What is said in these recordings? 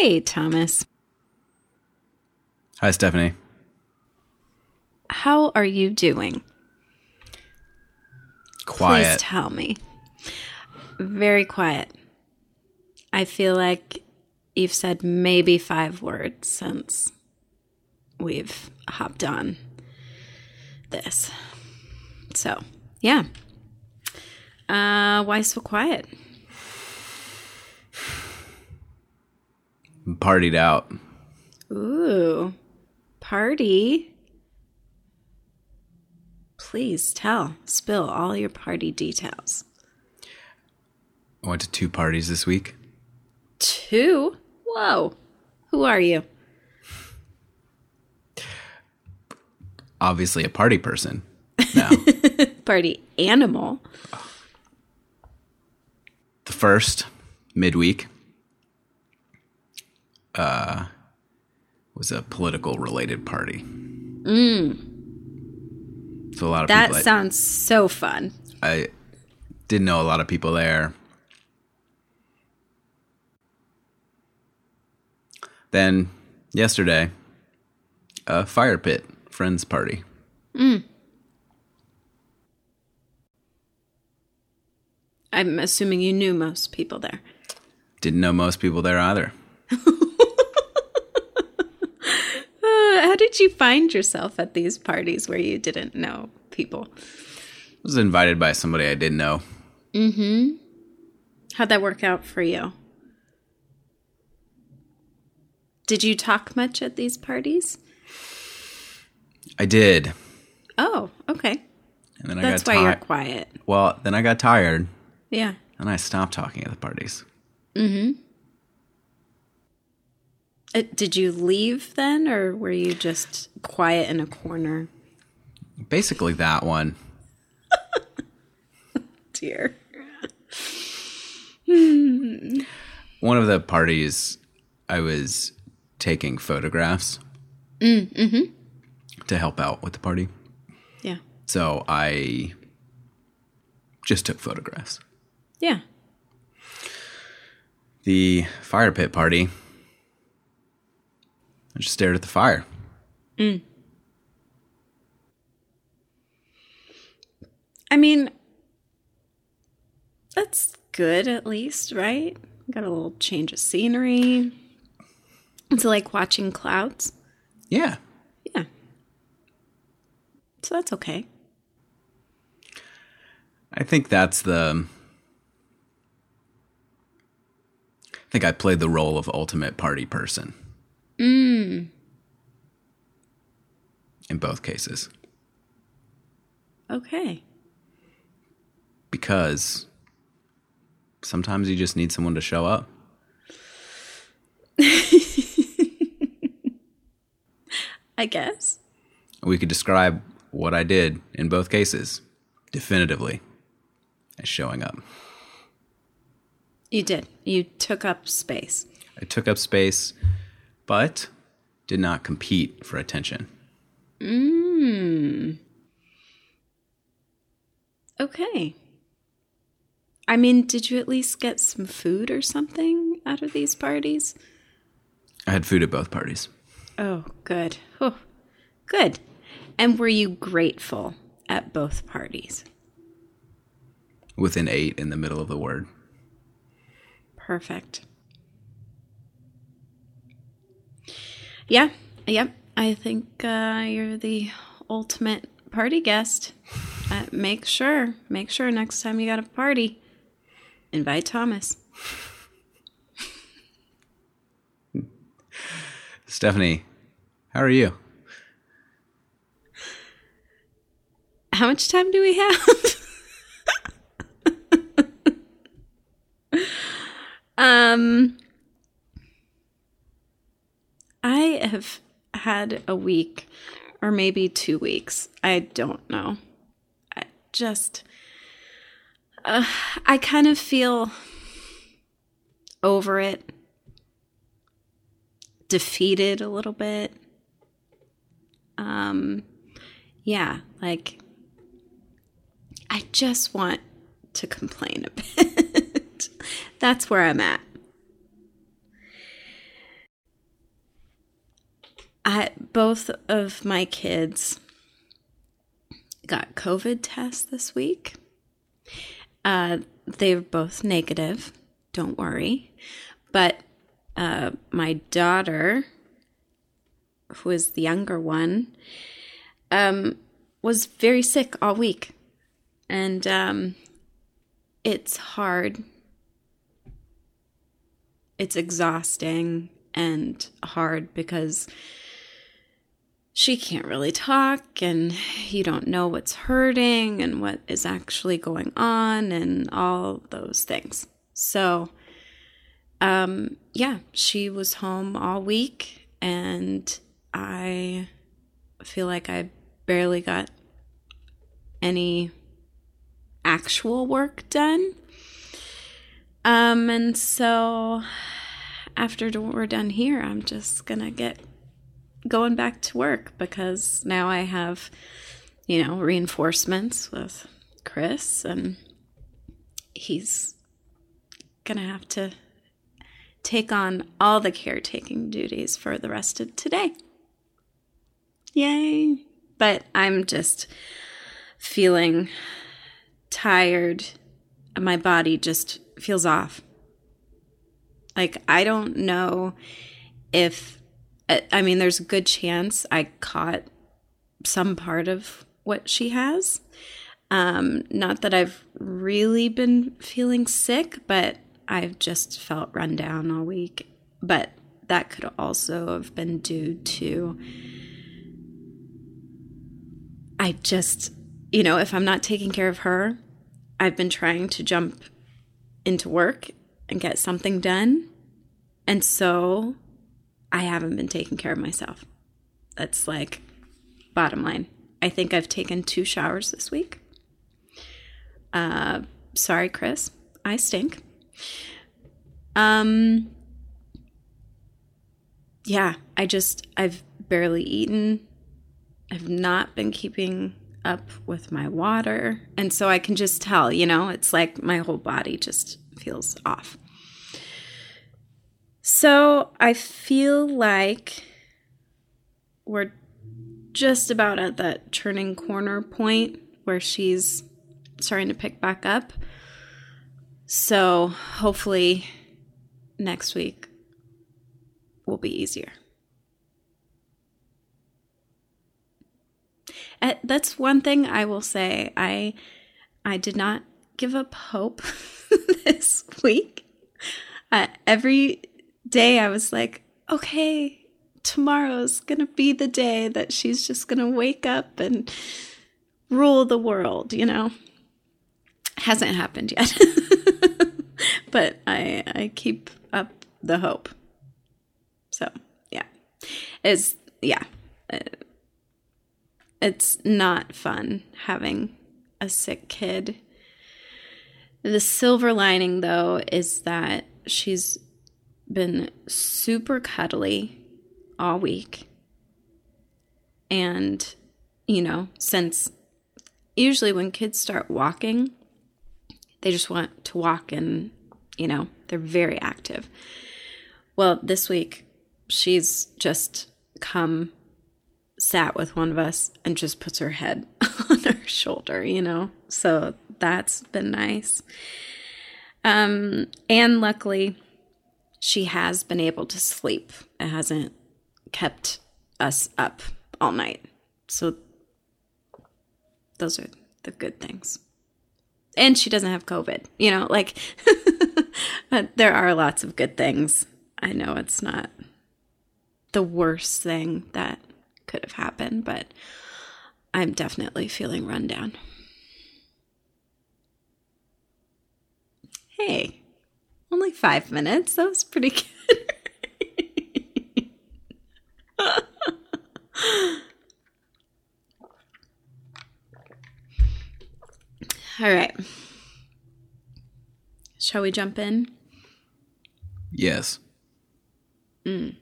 Hey, Thomas. Hi, Stephanie. How are you doing? Quiet. Please tell me. Very quiet. I feel like you've said maybe five words since we've hopped on this. So, yeah. Uh, why so quiet? Partied out. Ooh, party. Please tell, spill all your party details. I went to two parties this week. Two? Whoa. Who are you? Obviously, a party person. Now, Party animal. the first midweek uh, was a political related party. Mm. So a lot of That people. I- sounds so fun. I didn't know a lot of people there. Then yesterday, a fire pit friends party. I'm assuming you knew most people there. Didn't know most people there either. Uh, how did you find yourself at these parties where you didn't know people? I was invited by somebody I didn't know. Mm-hmm. How'd that work out for you? Did you talk much at these parties? I did, Oh, okay. and then I That's got why you're quiet. Well, then I got tired, Yeah. and I stopped talking at the parties. Uh, did you leave then, or were you just quiet in a corner? Basically, that one. Dear. One of the parties, I was taking photographs Mm-hmm. to help out with the party. Yeah. So I just took photographs. Yeah. The fire pit party, I just stared at the fire. Mm. I mean, that's good at least, right? Got a little change of scenery. It's like watching clouds. Yeah. Yeah. So that's okay. I think that's the. I think I played the role of ultimate party person. Mm. In both cases. Okay. Because sometimes you just need someone to show up. I guess. We could describe what I did in both cases definitively as showing up. You did. You took up space. I took up space, but did not compete for attention. Mmm. Okay. I mean, did you at least get some food or something out of these parties? I had food at both parties. Oh, good. Oh, good. And were you grateful at both parties? With an eight in the middle of the word. Perfect. Yeah, yep. I think uh, you're the ultimate party guest. Uh, make sure, make sure next time you got a party, invite Thomas. Stephanie, how are you? How much time do we have? um, I have had a week or maybe two weeks. I don't know. I just, uh, I kind of feel over it, defeated a little bit. Um, yeah, like I just want to complain a bit. That's where I'm at. Both of my kids got COVID tests this week. Uh, they're both negative. Don't worry. But uh, my daughter, who is the younger one, um, was very sick all week. And um, it's hard. It's exhausting and hard because she can't really talk and you don't know what's hurting and what is actually going on and all those things. So, um, yeah, she was home all week and I feel like I barely got any actual work done. Um, and so after we're done here, I'm just gonna get going back to work because now I have, you know, reinforcements with Chris and he's going to have to take on all the caretaking duties for the rest of today. Yay. But I'm just feeling tired. My body just feels off. Like, I don't know if I mean, there's a good chance I caught some part of what she has. Um, not that I've really been feeling sick, but I've just felt run down all week. But that could also have been due to I just, you know, if I'm not taking care of her, I've been trying to jump into work and get something done. And so I haven't been taking care of myself. That's like bottom line. I think I've taken two showers this week. Uh, sorry, Chris. I stink. Um, yeah, I just, I've barely eaten. I've not been keeping up with my water. And so I can just tell, you know, it's like my whole body just feels off. So I feel like we're just about at that turning corner point where she's starting to pick back up. So hopefully next week will be easier. Uh, that's one thing I will say. I I did not give up hope this week. Uh, every day I was like, okay, tomorrow's going to be the day that she's just going to wake up and rule the world, you know? Hasn't happened yet. but I I keep up the hope. So, yeah. It's yeah. Uh, it's not fun having a sick kid. The silver lining though is that she's been super cuddly all week. And, you know, since usually when kids start walking, they just want to walk and, you know, they're very active. Well, this week, she's just come, sat with one of us, and just puts her head on her shoulder, you know? So that's been nice. Um, and luckily, she has been able to sleep. It hasn't kept us up all night. So those are the good things. And she doesn't have COVID. You know, like there are lots of good things. I know it's not the worst thing that could have happened, but I'm definitely feeling run down. Hey, only five minutes. That was pretty good. All right. Shall we jump in? Yes. Mm.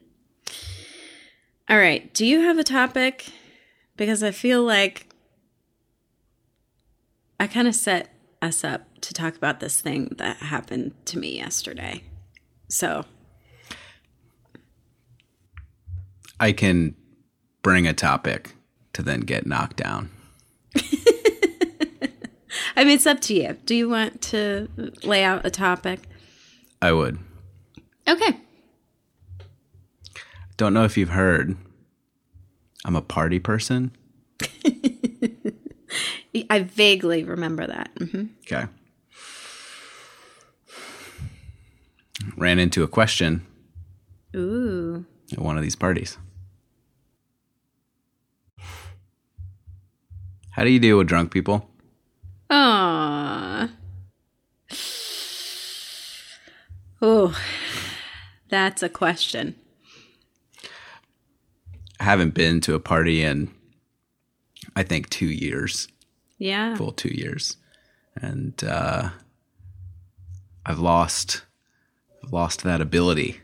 All right. Do you have a topic? Because I feel like I kind of set us up to talk about this thing that happened to me yesterday. So I can bring a topic to then get knocked down. I mean, it's up to you. Do you want to lay out a topic? I would. Okay. Don't know if you've heard. I'm a party person. I vaguely remember that. hmm Okay. Ran into a question Ooh. at one of these parties. How do you deal with drunk people? Aww. Oh, that's a question. I haven't been to a party in, I think, two years, Yeah. full two years, and uh, I've lost, lost that ability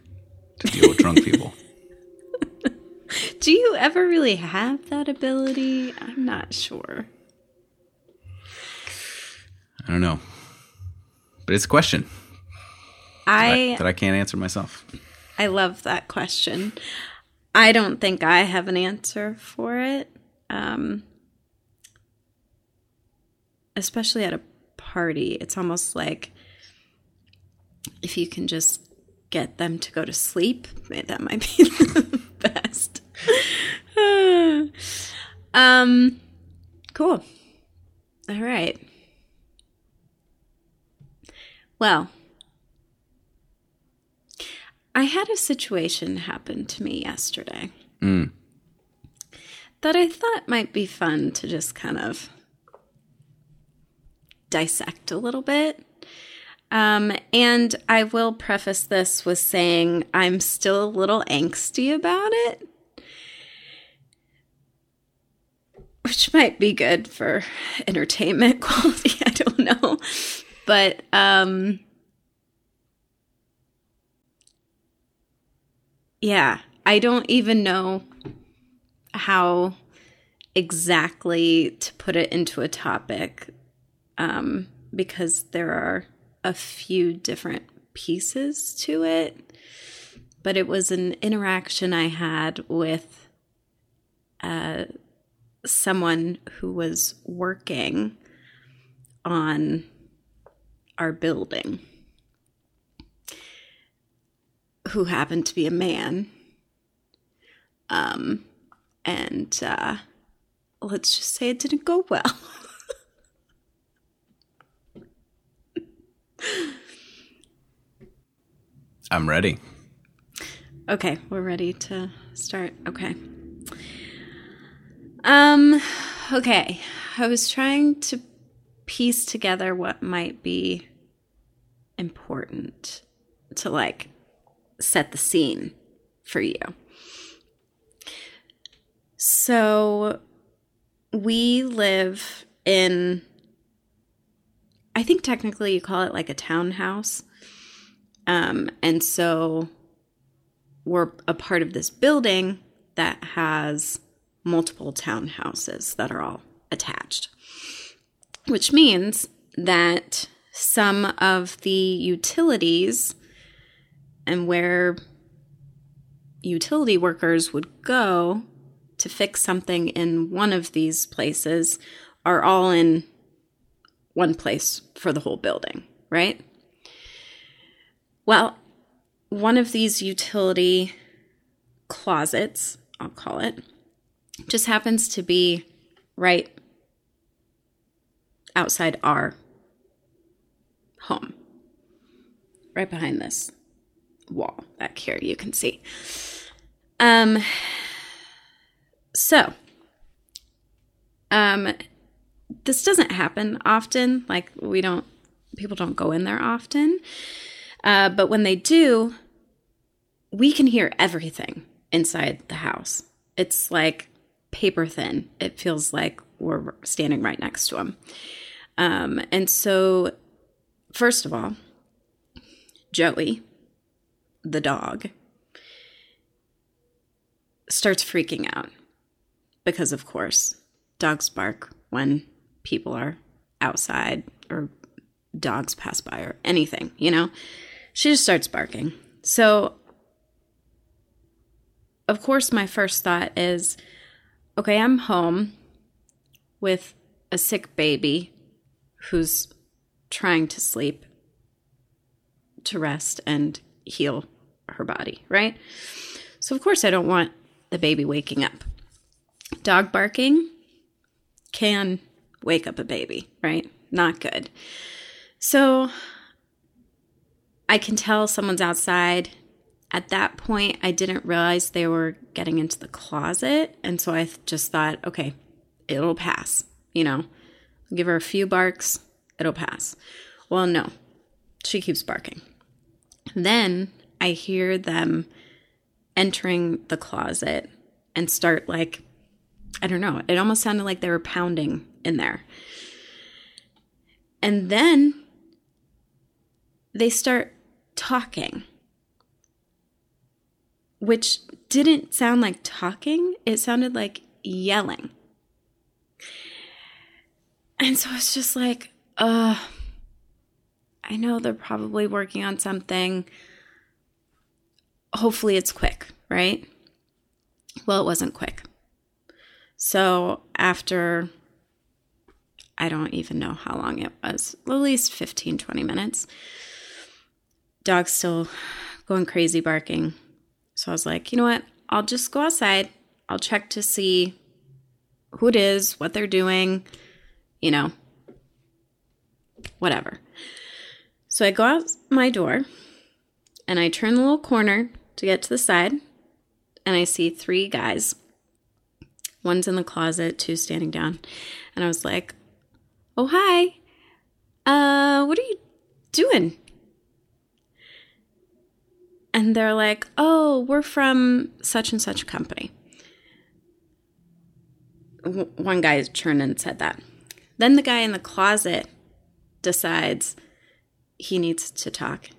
to deal with drunk people. Do you ever really have that ability? I'm not sure. I don't know, but it's a question I that I can't answer myself. I love that question. I don't think I have an answer for it. Um, especially at a party, it's almost like if you can just get them to go to sleep, that might be the best. um, cool. All right. Well, I had a situation happen to me yesterday Mm. that I thought might be fun to just kind of dissect a little bit. Um, and I will preface this with saying I'm still a little angsty about it, which might be good for entertainment quality. I don't know. But um, yeah, I don't even know how exactly to put it into a topic um, because there are a few different pieces to it. But it was an interaction I had with uh, someone who was working on our building, who happened to be a man. Um, and uh, let's just say it didn't go well. I'm ready. Okay, we're ready to start. Okay. Um okay. I was trying to piece together what might be important to like set the scene for you. So we live in I think technically you call it like a townhouse. Um and so we're a part of this building that has multiple townhouses that are all attached, which means that some of the utilities and where utility workers would go to fix something in one of these places are all in one place for the whole building, right? Well, one of these utility closets, I'll call it, just happens to be right outside our home, right behind this wall back here, you can see. Um, so, um, this doesn't happen often. Like, we don't, people don't go in there often. Uh, but when they do, we can hear everything inside the house. It's like paper thin. It feels like we're standing right next to them. Um, and so, first of all, Joey, the dog, starts freaking out because, of course, dogs bark when people are outside or dogs pass by or anything, you know? She just starts barking. So, of course, my first thought is, okay, I'm home with a sick baby who's trying to sleep, to rest and heal her body, right? So, of course, I don't want the baby waking up. Dog barking can wake up a baby, right? Not good. So, I can tell someone's outside. At that point, I didn't realize they were getting into the closet. And so I just thought, okay, it'll pass. You know, I'll give her a few barks, it'll pass. Well, no, she keeps barking. Then I hear them entering the closet and start like, I don't know, it almost sounded like they were pounding in there. And then they start talking, which didn't sound like talking, it sounded like yelling. And so it's just like, uh, I know they're probably working on something. Hopefully it's quick, right? Well, it wasn't quick. So after, I don't even know how long it was, at least 15, 20 minutes, dog's still going crazy barking. So I was like, you know what? I'll just go outside. I'll check to see who it is, what they're doing, you know, whatever. So I go out my door and I turn the little corner to get to the side and I see three guys. One's in the closet, two standing down. And I was like, "Oh, hi. Uh, what are you doing?" And they're like, "Oh, we're from such and such company." W- one guy turned and said that. Then the guy in the closet decides he needs to talk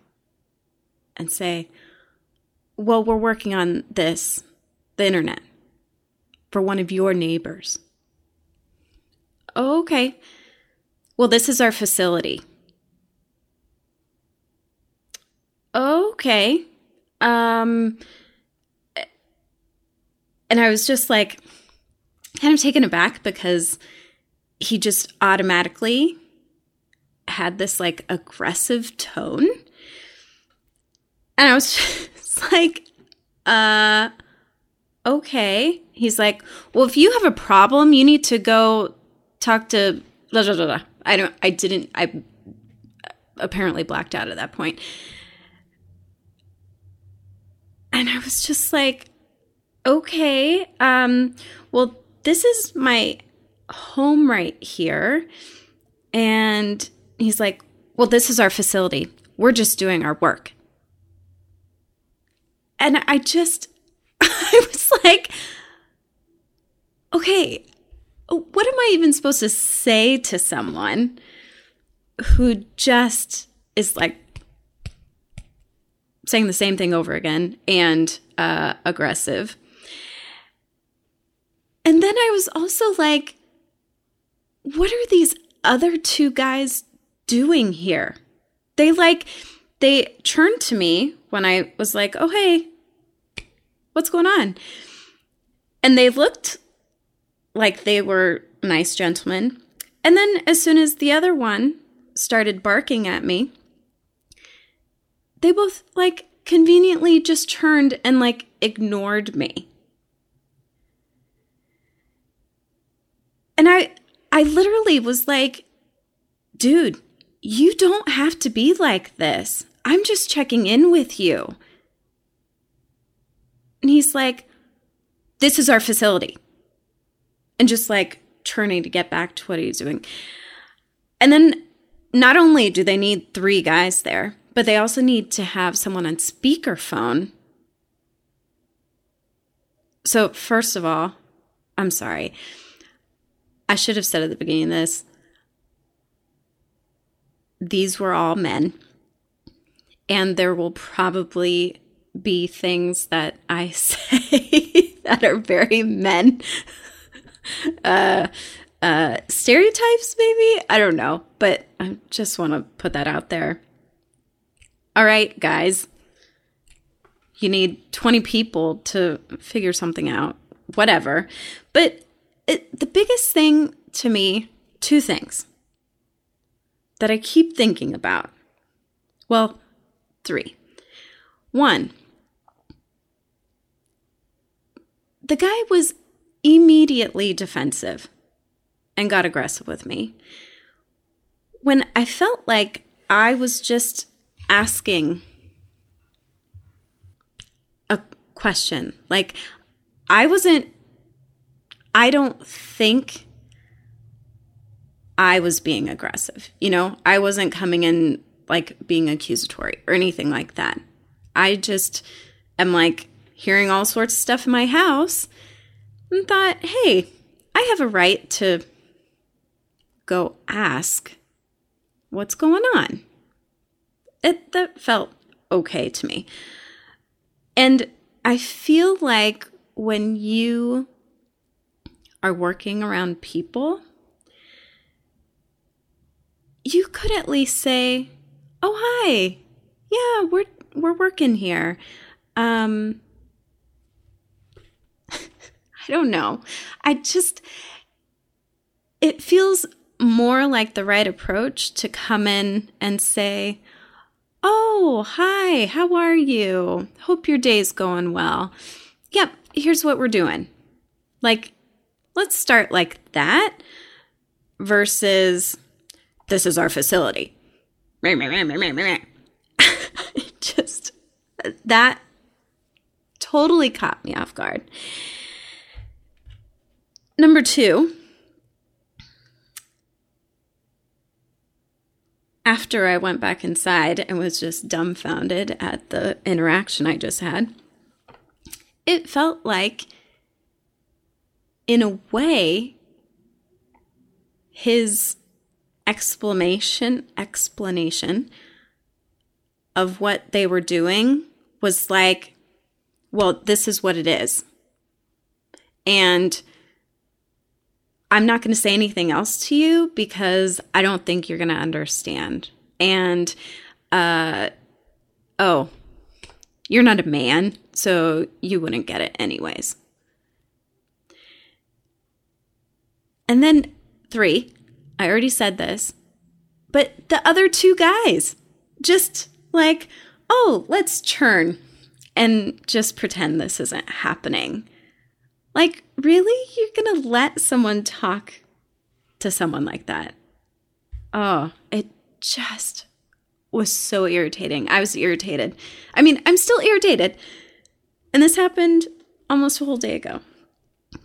and say, Well, we're working on this, the internet, for one of your neighbors. Okay. Well, this is our facility. Okay. Um, and I was just like, kind of taken aback because he just automatically had this like aggressive tone. And I was just like, uh, okay. He's like, well, if you have a problem, you need to go talk to blah, blah, blah. I don't, I didn't, I apparently blacked out at that point. And I was just like, okay, um, well, this is my home right here. And he's like, Well, this is our facility. We're just doing our work. And I just, I was like, Okay, what am I even supposed to say to someone who just is like saying the same thing over again and uh, aggressive? And then I was also like, what are these other two guys doing here? They like, they turned to me when I was like, oh, hey, what's going on? And they looked like they were nice gentlemen. And then as soon as the other one started barking at me, they both like conveniently just turned and like ignored me. And I I literally was like, dude, you don't have to be like this. I'm just checking in with you. And he's like, this is our facility. And just like turning to get back to what he's doing. And then not only do they need three guys there, but they also need to have someone on speakerphone. So, first of all, I'm sorry. I should have said at the beginning of this these were all men. And there will probably be things that I say that are very men. uh, uh, stereotypes, maybe? I don't know. But I just want to put that out there. All right, guys. You need 20 people to figure something out. Whatever. But it, the biggest thing to me, two things that I keep thinking about. Well, three. One, the guy was immediately defensive and got aggressive with me when I felt like I was just asking a question. Like, I wasn't, I don't think I was being aggressive. You know, I wasn't coming in like being accusatory or anything like that. I just am like hearing all sorts of stuff in my house and thought, hey, I have a right to go ask what's going on. It that felt okay to me. And I feel like when you are working around people, you could at least say, "Oh, hi. Yeah, we're we're working here." Um I don't know. I just it feels more like the right approach to come in and say, Oh, hi, how are you? Hope your day's going well. Yep, here's what we're doing. Like, let's start like that versus this is our facility. Just that totally caught me off guard. Number two, after I went back inside and was just dumbfounded at the interaction I just had, it felt like, in a way, his explanation explanation of what they were doing was like, well, this is what it is. And I'm not going to say anything else to you because I don't think you're going to understand. And, uh, oh, you're not a man, so you wouldn't get it anyways. And then three, I already said this, but the other two guys just like, oh, let's churn and just pretend this isn't happening. Like, really? You're going to let someone talk to someone like that? Oh, it just was so irritating. I was irritated. I mean, I'm still irritated. And this happened almost a whole day ago.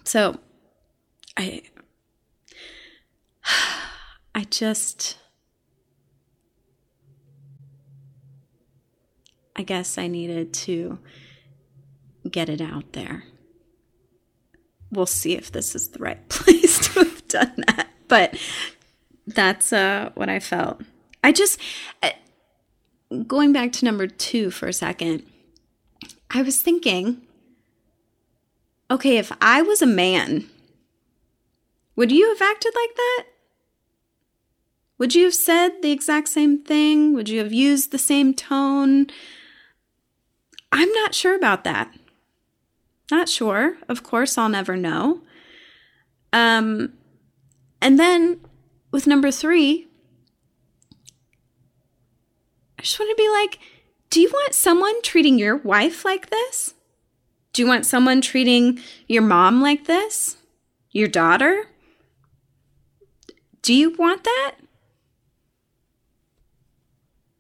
So, I I just I guess I needed to get it out there we'll see if this is the right place to have done that. But that's uh, what I felt. I just, uh, going back to number two for a second, I was thinking, okay, if I was a man, would you have acted like that? Would you have said the exact same thing? Would you have used the same tone? I'm not sure about that. Not sure. Of course, I'll never know. Um, and then with number three, I just want to be like, do you want someone treating your wife like this? Do you want someone treating your mom like this? Your daughter? Do you want that?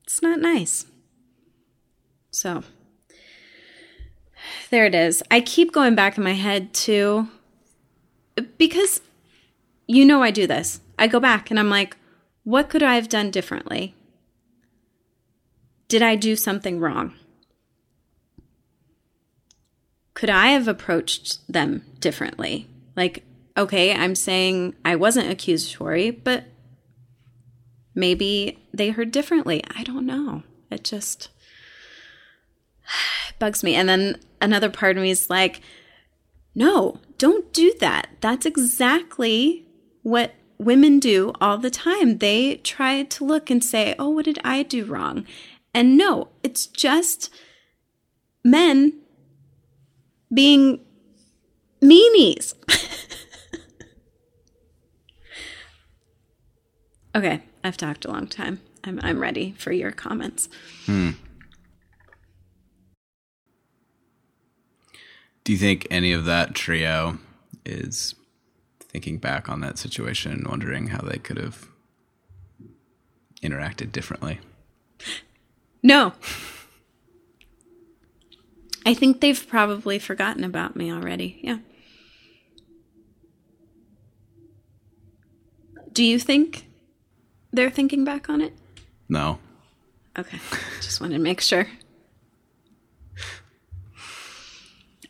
It's not nice. So there it is. I keep going back in my head too because you know I do this. I go back and I'm like, what could I have done differently? Did I do something wrong? Could I have approached them differently? Like, okay, I'm saying I wasn't accusatory, but maybe they heard differently. I don't know. It just Bugs me. And then another part of me is like, no, don't do that. That's exactly what women do all the time. They try to look and say, oh, what did I do wrong? And no, it's just men being meanies. okay, I've talked a long time. I'm, I'm ready for your comments. Hmm. Do you think any of that trio is thinking back on that situation and wondering how they could have interacted differently? No. I think they've probably forgotten about me already. Yeah. Do you think they're thinking back on it? No. Okay. Just wanted to make sure.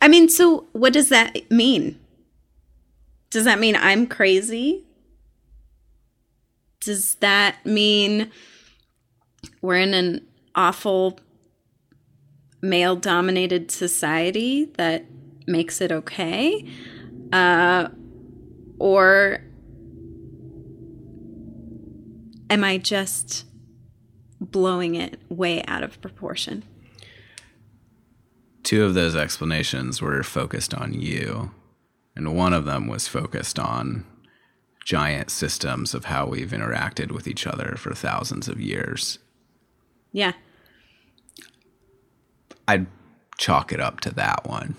I mean, so what does that mean? Does that mean I'm crazy? Does that mean we're in an awful male dominated society that makes it okay? Uh, or am I just blowing it way out of proportion? Two of those explanations were focused on you, and one of them was focused on giant systems of how we've interacted with each other for thousands of years. Yeah. I'd chalk it up to that one.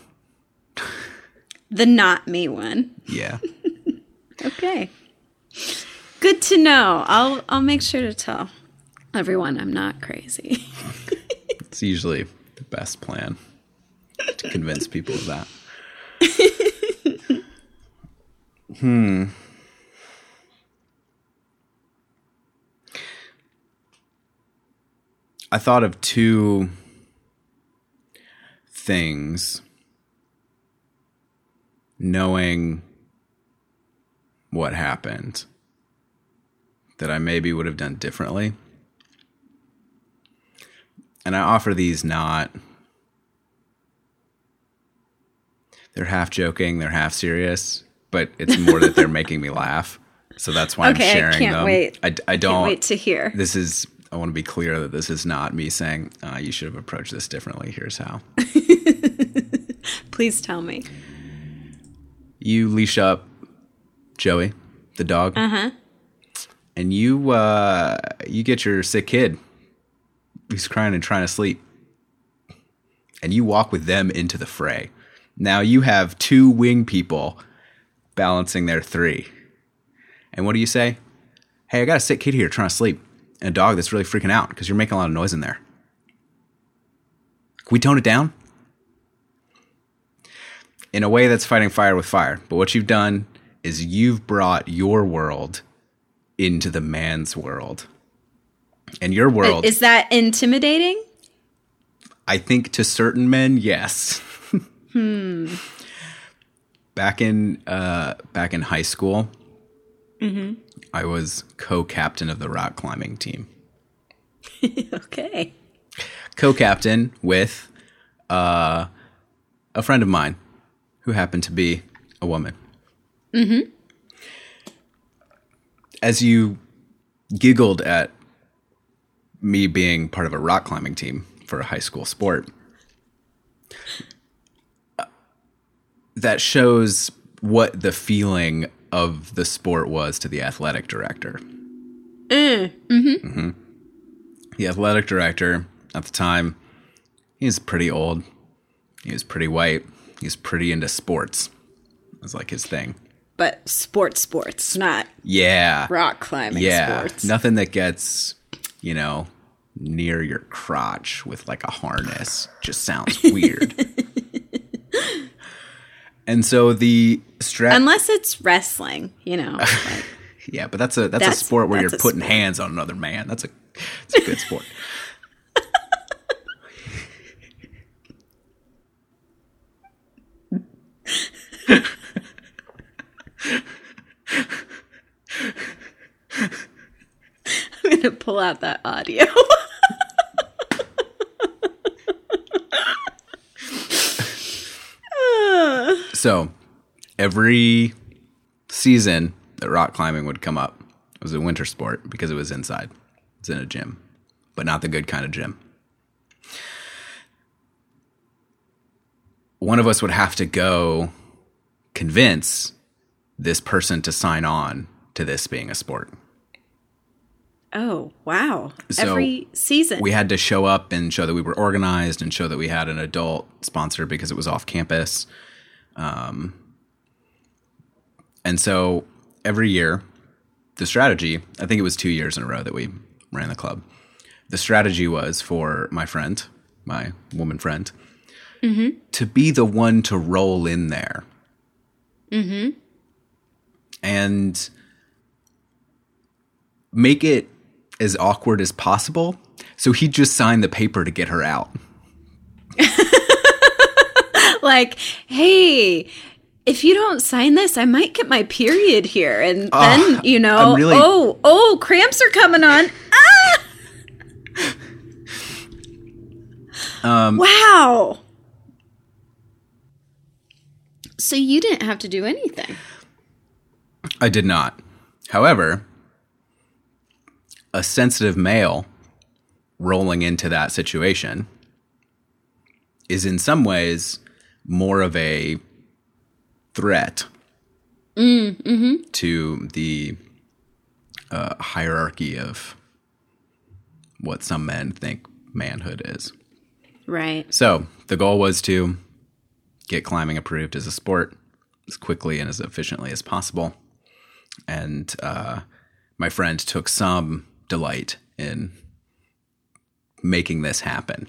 The not me one. Yeah. Okay. Good to know. I'll I'll make sure to tell everyone I'm not crazy. it's usually the best plan to convince people of that. hmm. I thought of two things knowing what happened that I maybe would have done differently. And I offer these not they're half joking, they're half serious, but it's more that they're making me laugh. So that's why Okay, I'm sharing I can't them. wait. I, I don't Can't wait to hear. this is I want to be clear that this is not me saying uh, you should have approached this differently. Here's how: Please tell me. you leash up Joey, the dog, Uh-huh. and you uh, you get your sick kid who's crying and trying to sleep, and you walk with them into the fray. Now you have two wing people balancing their three, and what do you say? Hey, I got a sick kid here trying to sleep, and a dog that's really freaking out because you're making a lot of noise in there. Can we tone it down? In a way that's fighting fire with fire. But what you've done is you've brought your world into the man's world. And your world, Is that intimidating? I think to certain men, yes. Hmm. Back in uh, back in high school, I was co-captain of the rock climbing team. okay. co-captain with uh, a friend of mine who happened to be a woman. Mm-hmm. As you giggled at me being part of a rock climbing team for a high school sport, that shows what the feeling of the sport was to the athletic director. Mm, mm-hmm. Mm-hmm. the athletic director at the time, he was pretty old. He was pretty white. He was pretty into sports. It was like his thing. But sports sports, not Yeah. rock climbing yeah. sports. Nothing that gets, you know, near your crotch with like a harness just sounds weird. and so the strap Unless it's wrestling, you know. Like, Yeah, but that's a that's, That's- a sport where you're putting sport. hands on another man. That's a it's a good sport. I'm going to pull out that audio. So every season that rock climbing would come up it was a winter sport because it was inside. It's in a gym, but not the good kind of gym. One of us would have to go convince this person to sign on to this being a sport. Oh, wow. So Every season. We had to show up and show that we were organized and show that we had an adult sponsor because it was off campus. Um, and so every year, the strategy, I think it was two years in a row that we ran the club. The strategy was for my friend, my woman friend, to be the one to roll in there. Mm-hmm. And make it as awkward as possible. So he just signed the paper to get her out. like, hey, if you don't sign this, I might get my period here. And then, you know, really- oh, oh, cramps are coming on. Ah! Um, wow. So you didn't have to do anything. I did not. However, a sensitive male rolling into that situation is in some ways more of a threat to the uh, hierarchy of what some men think manhood is. Right. So the goal was to get climbing approved as a sport as quickly and as efficiently as possible. And uh, my friend took some delight in making this happen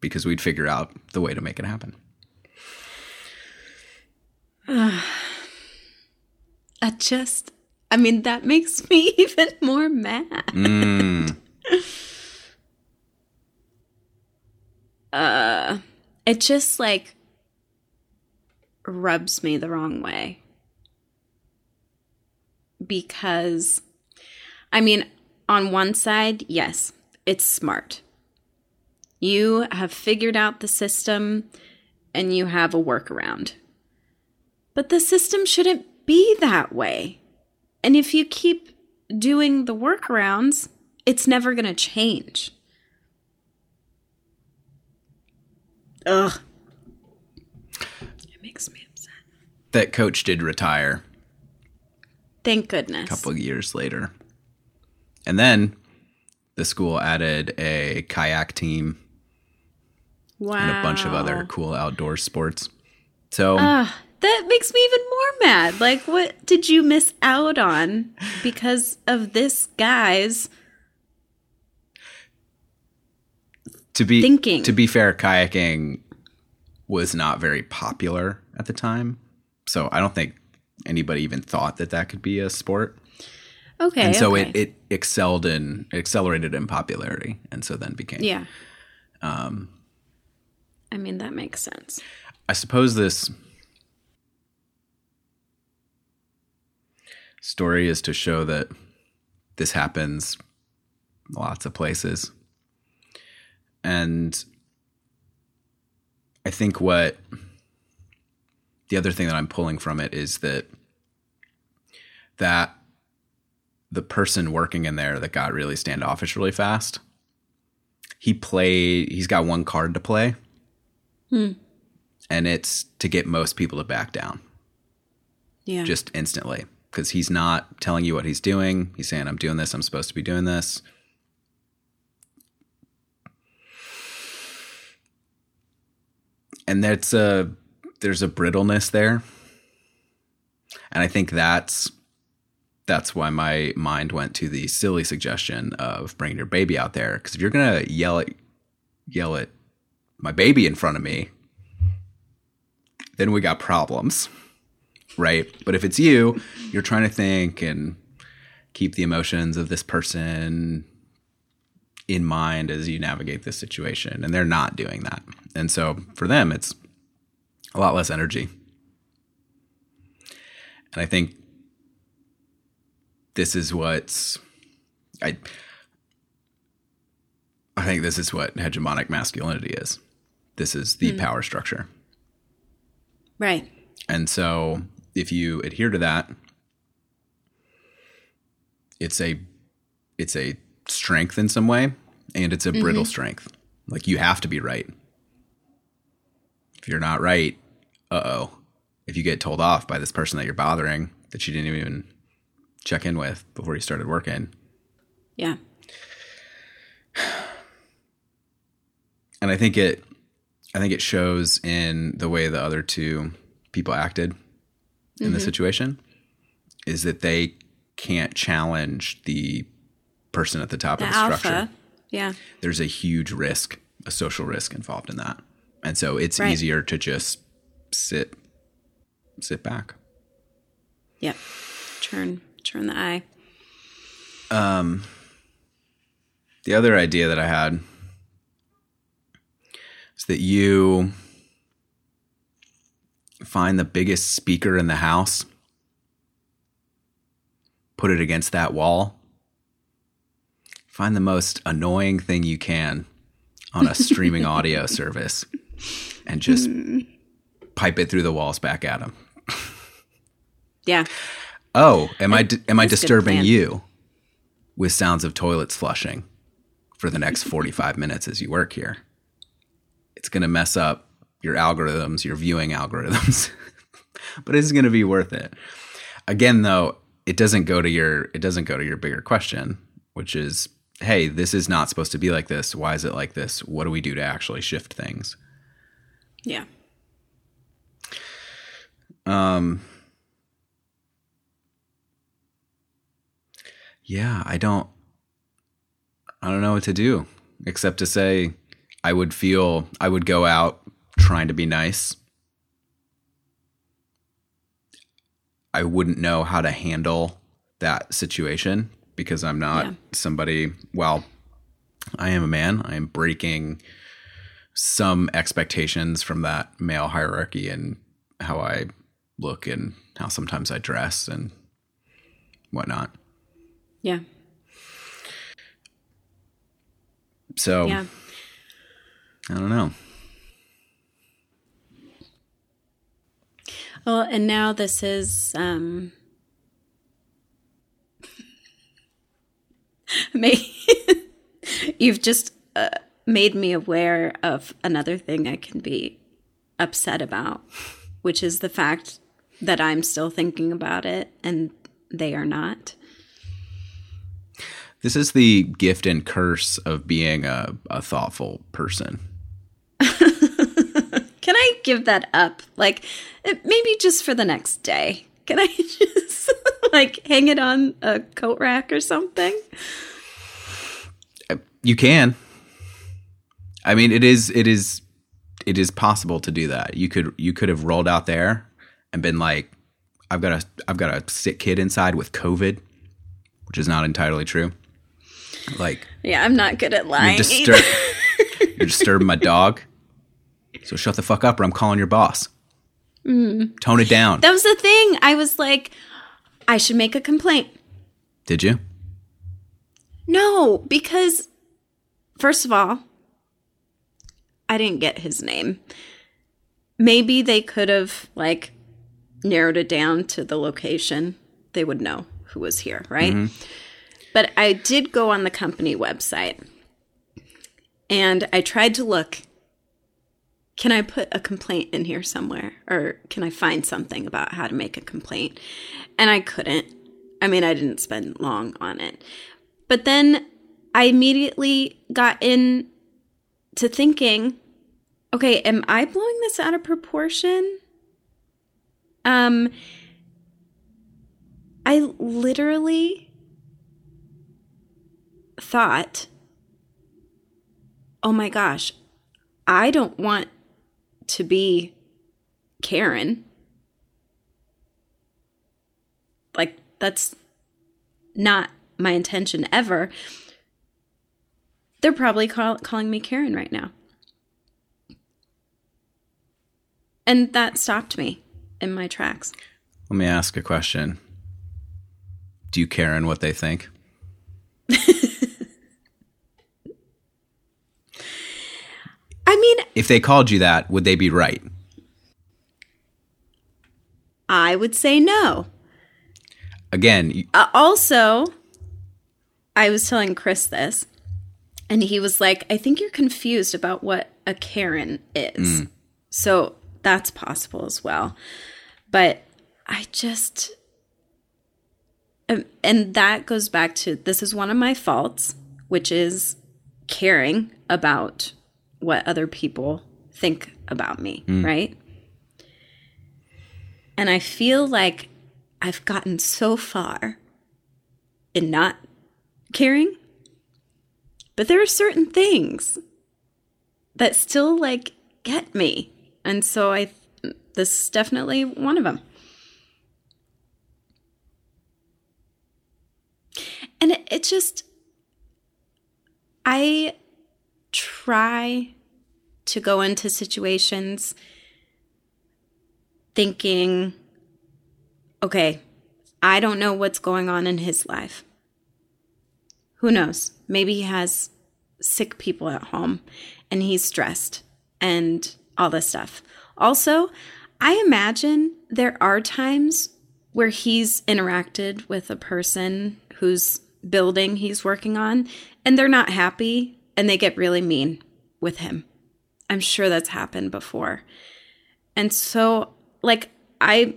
because we'd figure out the way to make it happen. That just, I mean, that makes me even more mad. uh, it just like rubs me the wrong way. Because, I mean, on one side, yes, it's smart. You have figured out the system and you have a workaround. But the system shouldn't be that way. And if you keep doing the workarounds, it's never going to change. Ugh. It makes me upset. That coach did retire Thank goodness. a couple of years later. And then the school added a kayak team wow. and a bunch of other cool outdoor sports. So that makes me even more mad. Like, what did you miss out on because of this guy's? to be thinking. to be fair, kayaking was not very popular at the time, so I don't think anybody even thought that that could be a sport. Okay. and so okay. it it excelled in accelerated in popularity, and so then became. Yeah. Um. I mean, that makes sense. I suppose this story is to show that this happens lots of places. And I think what the other thing that I'm pulling from it is that that the person working in there that got really standoffish really fast, he played he's got one card to play hmm. and it's to get most people to back down Yeah. just instantly because he's not telling you what he's doing. He's saying, I'm doing this, I'm supposed to be doing this. And that's a there's a brittleness there. And I think that's that's why my mind went to the silly suggestion of bringing your baby out there because if you're to yell at yell at my baby in front of me, then we got problems. Right? But if it's you, you're trying to think and keep the emotions of this person in mind as you navigate this situation. And they're not doing that. And so for them, it's a lot less energy. And I think this is what's I I think this is what hegemonic masculinity is. This is the hmm. power structure. right. And so if you adhere to that, it's a it's a strength in some way, and it's a mm-hmm. brittle strength. Like you have to be right. If you're not right, uh oh. If you get told off by this person that you're bothering that you didn't even check in with before you started working. Yeah. And I think it I think it shows in the way the other two people acted in the situation is that they can't challenge the person at the top The of the structure. Yeah. There's a huge risk, a social risk involved in that. And so it's Right. easier to just sit sit back. Yep. Turn turn the eye. Um The other idea that I had is that you find the biggest speaker in the house, put it against that wall, find the most annoying thing you can on a streaming audio service, and just pipe it through the walls back at them. Yeah. Oh, am I am I That's a good disturbing you with sounds of toilets flushing for the next 45 minutes as you work here? It's going to mess up your algorithms, your viewing algorithms. but it's going to be worth it. Again though, it doesn't go to your it doesn't go to your bigger question, which is hey, this is not supposed to be like this. Why is it like this? What do we do to actually shift things? Yeah. Um Yeah, I don't I don't know what to do except to say I would feel I would go out trying to be nice. I wouldn't know how to handle that situation because I'm not Yeah. somebody well I am a man. I am breaking some expectations from that male hierarchy and how I look and how sometimes I dress and whatnot. Yeah. So Yeah. I don't know. Well, and now this is um you've just uh, made me aware of another thing I can be upset about, which is the fact that I'm still thinking about it and they are not. This is the gift and curse of being a, a thoughtful person. Can I give that up? Like eh, maybe just for the next day. Can I just like hang it on a coat rack or something? You can. I mean, it is it is it is possible to do that. You could you could have rolled out there and been like, I've got a I've got a sick kid inside with COVID, which is not entirely true. Like Yeah, I'm not good at you're, lying. disturb- you're disturbing my dog. So shut the fuck up, or I'm calling your boss. Tone it down. That was the thing. I was like, I should make a complaint. Did you? No, because first of all, I didn't get his name. Maybe they could have like narrowed it down to the location. They would know who was here, right? Mm-hmm. But I did go on the company website and I tried to look can I put a complaint in here somewhere or can I find something about how to make a complaint? And I couldn't. I mean, I didn't spend long on it. But then I immediately got in to thinking, okay, am I blowing this out of proportion? Um I literally thought, oh my gosh, I don't want to be Karen. Like, that's not my intention ever. They're probably call- calling me Karen right now. And that stopped me in my tracks. Let me ask a question. Do you care in what they think? I mean, If they called you that, would they be right? I would say no. Again, you- Uh, also, I was telling Chris this, and he was like, I think you're confused about what a Karen is. So that's possible as well. But I just. um, And that goes back to this is one of my faults, which is caring about what other people think about me, mm. right? And I feel like I've gotten so far in not caring, but there are certain things that still like get me. And so I this is definitely one of them. And it, it just I try to go into situations thinking, okay, I don't know what's going on in his life. Who knows? Maybe he has sick people at home and he's stressed and all this stuff. Also, I imagine there are times where he's interacted with a person whose building he's working on and they're not happy and they get really mean with him. I'm sure that's happened before. And so, like, I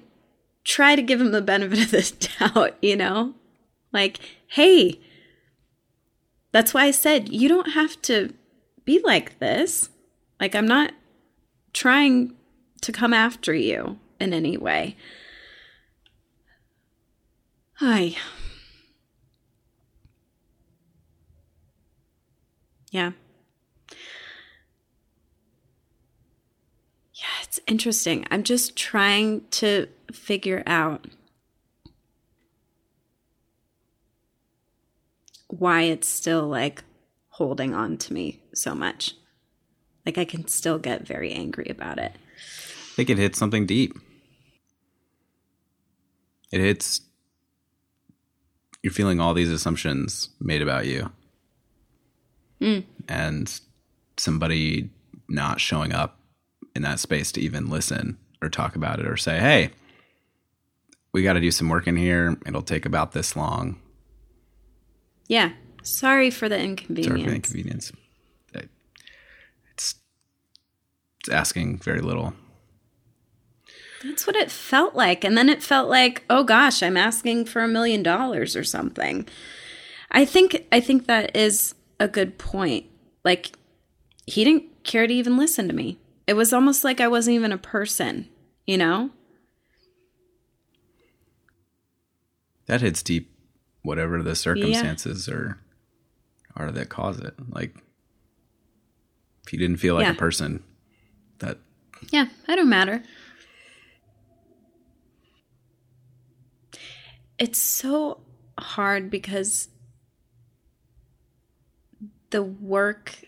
try to give him the benefit of the doubt, you know? Like, hey, that's why I said you don't have to be like this. Like, I'm not trying to come after you in any way. Hi. Yeah. Yeah, it's interesting. I'm just trying to figure out why it's still like holding on to me so much. Like I can still get very angry about it. I think it hits something deep. It hits you're feeling all these assumptions made about you. And somebody not showing up in that space to even listen or talk about it or say, hey, we got to do some work in here. It'll take about this long. Yeah. Sorry for the Sorry inconvenience. for the inconvenience. It's, it's asking very little. That's what it felt like. And then it felt like, oh gosh, I'm asking for a million dollars or something. I think I think that is a good point. Like he didn't care to even listen to me. It was almost like I wasn't even a person, you know? That hits deep, whatever the circumstances are, are that cause it. Like, if you didn't feel like Yeah. a person, that Yeah, I don't matter. It's so hard because the work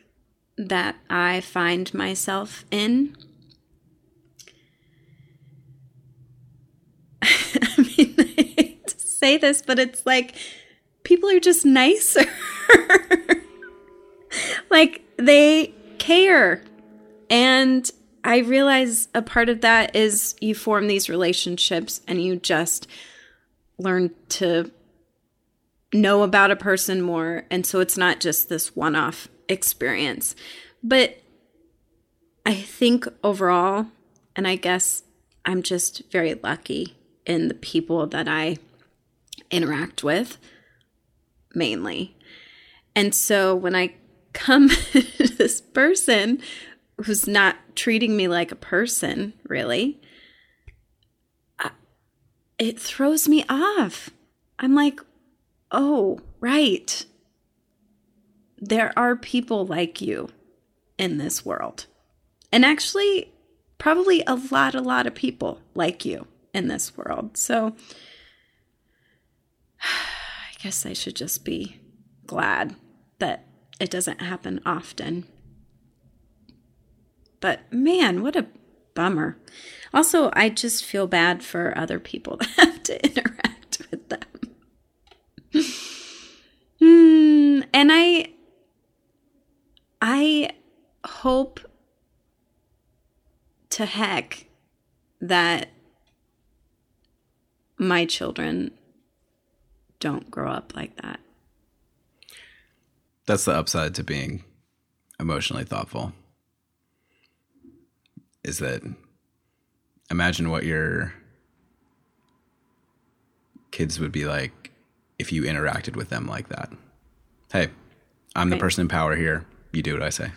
that I find myself in. I mean, I hate to say this, but it's like people are just nicer. like they care. And I realize a part of that is you form these relationships and you just learn to know about a person more. And so it's not just this one off experience. But I think overall, and I guess I'm just very lucky in the people that I interact with mainly. And so when I come to this person who's not treating me like a person, really, it throws me off. I'm like, oh, right. There are people like you in this world. And actually, probably a lot, a lot of people like you in this world. So I guess I should just be glad that it doesn't happen often. But man, what a bummer. Also, I just feel bad for other people that have to interact with them. And I I hope to heck that my children don't grow up like that. that's the upside to being emotionally thoughtful. Is that imagine what your kids would be like if you interacted with them like that. Hey, I'm the person in power here. You do what I say.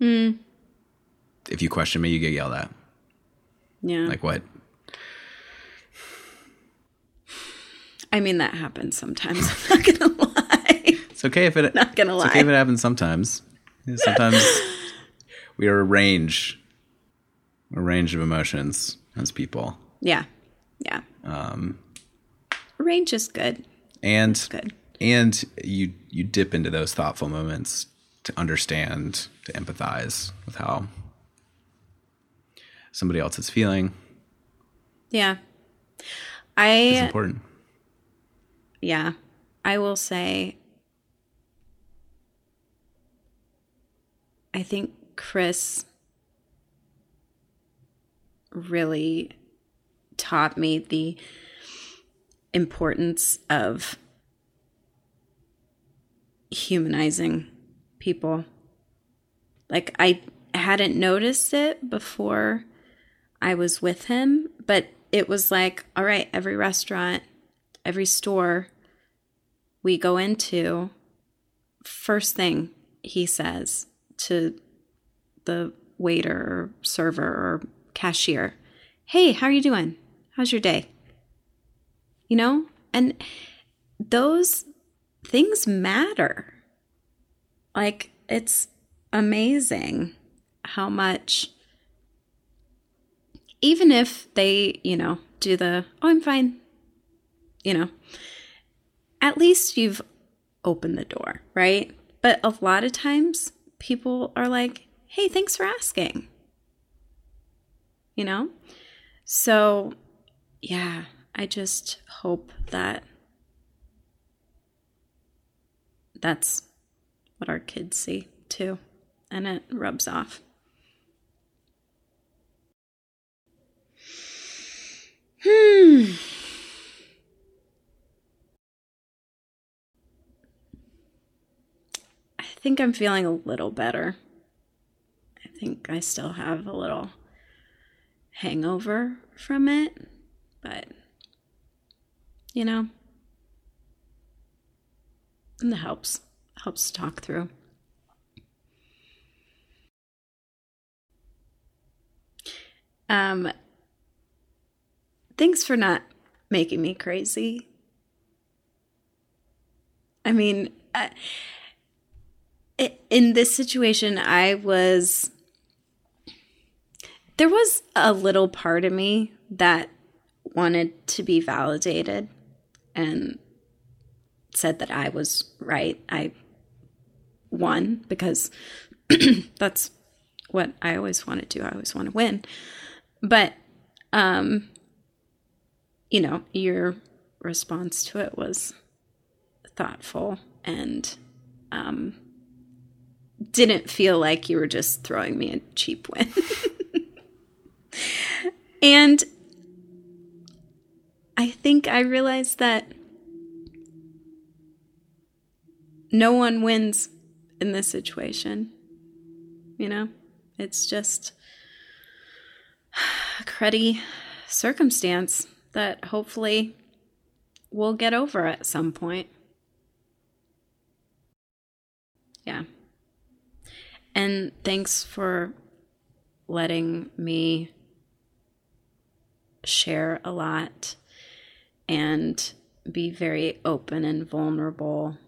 If you question me, you get yelled at. Yeah. Like what? I mean, that happens sometimes. I'm not gonna lie. It's okay if it. Not gonna it's lie. okay if it happens sometimes. Sometimes we are a range, a range of emotions as people, Yeah. Yeah. Um, Range is good. And Good. and you you dip into those thoughtful moments to understand, to empathize with how somebody else is feeling. Yeah. I It's important. yeah. I will say I think Chris really taught me the importance of humanizing people. Like I hadn't noticed it before I was with him, but it was like, all right, every restaurant, every store we go into, first thing he says to the waiter or server or cashier, hey, how are you doing? How's your day? You know? And those things matter. Like, it's amazing how much, even if they, you know, do the, oh, I'm fine, you know, at least you've opened the door, right? But a lot of times people are like, hey, thanks for asking, you know? So, yeah, I just hope that that's what our kids see too, and it rubs off. Hmm. I think I'm feeling a little better. I think I still have a little hangover from it, but you know, and it helps. Helps talk through. Um, thanks for not making me crazy. I mean, i- in this situation, I was. There was a little part of me that wanted to be validated and said that I was right. I won because that's what I always want to. I always want to win. But um you know, your response to it was thoughtful and um didn't feel like you were just throwing me a cheap win. and I think I realized that no one wins in this situation. You know, it's just a cruddy circumstance that hopefully we'll get over at some point. Yeah. And thanks for letting me share a lot and be very open and vulnerable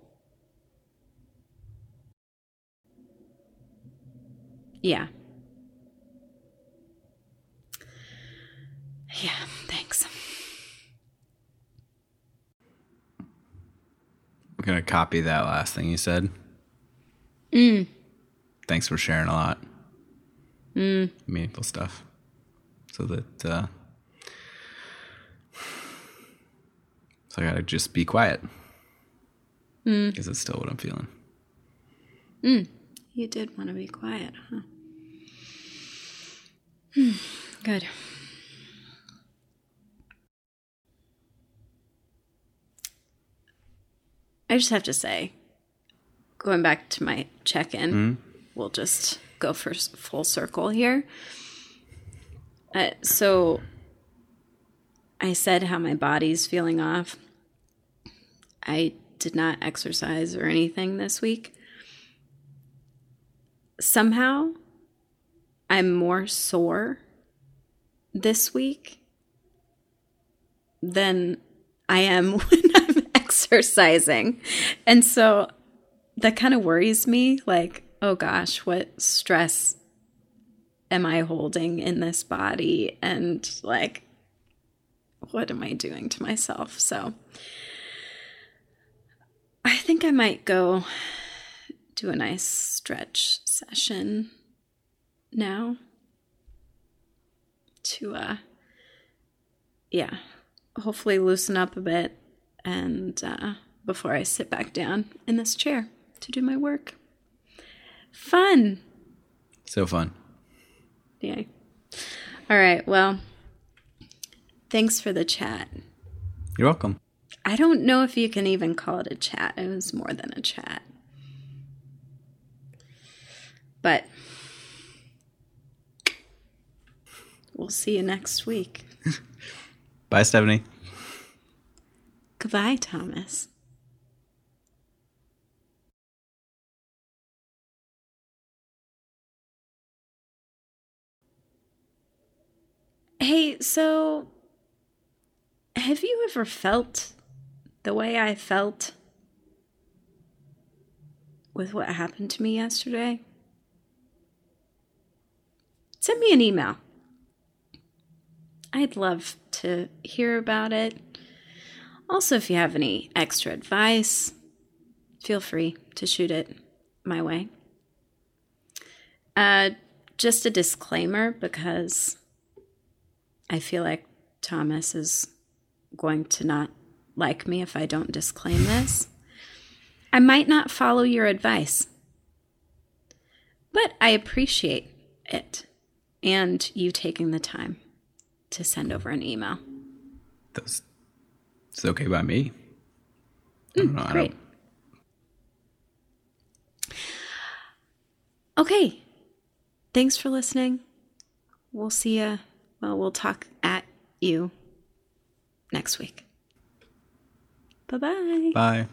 Yeah. Yeah, thanks. I'm gonna copy that last thing you said. Mm. Thanks for sharing a lot. Mm. Meaningful stuff. So that uh So I gotta just be quiet. Because it's still what I'm feeling. You did want to be quiet, huh? Hmm, Good. I just have to say, going back to my check in, we'll just go for full circle here. Uh, so, I said how my body's feeling off. I did not exercise or anything this week. somehow I'm more sore this week than I am when I'm exercising. And so that kind of worries me like, oh gosh, what stress am I holding in this body? And like, what am I doing to myself? So I think I might go do a nice stretch session now to uh yeah hopefully loosen up a bit and uh before i sit back down in this chair to do my work fun So fun. Yeah. all right well thanks for the chat You're welcome. I don't know if you can even call it a chat it was more than a chat but we'll see you next week Bye, Stephanie. Goodbye, Thomas. Hey, so have you ever felt the way I felt with what happened to me yesterday? Send me an email. I'd love to hear about it. Also, if you have any extra advice, feel free to shoot it my way. Uh, just a disclaimer because I feel like Thomas is going to not like me if I don't disclaim this. I might not follow your advice, but I appreciate it and you taking the time to send over an email. That's it's okay by me. I mm, don't know, I don't- Great. Okay. Thanks for listening. We'll see you. Well, we'll talk at you next week. Bye bye. Bye.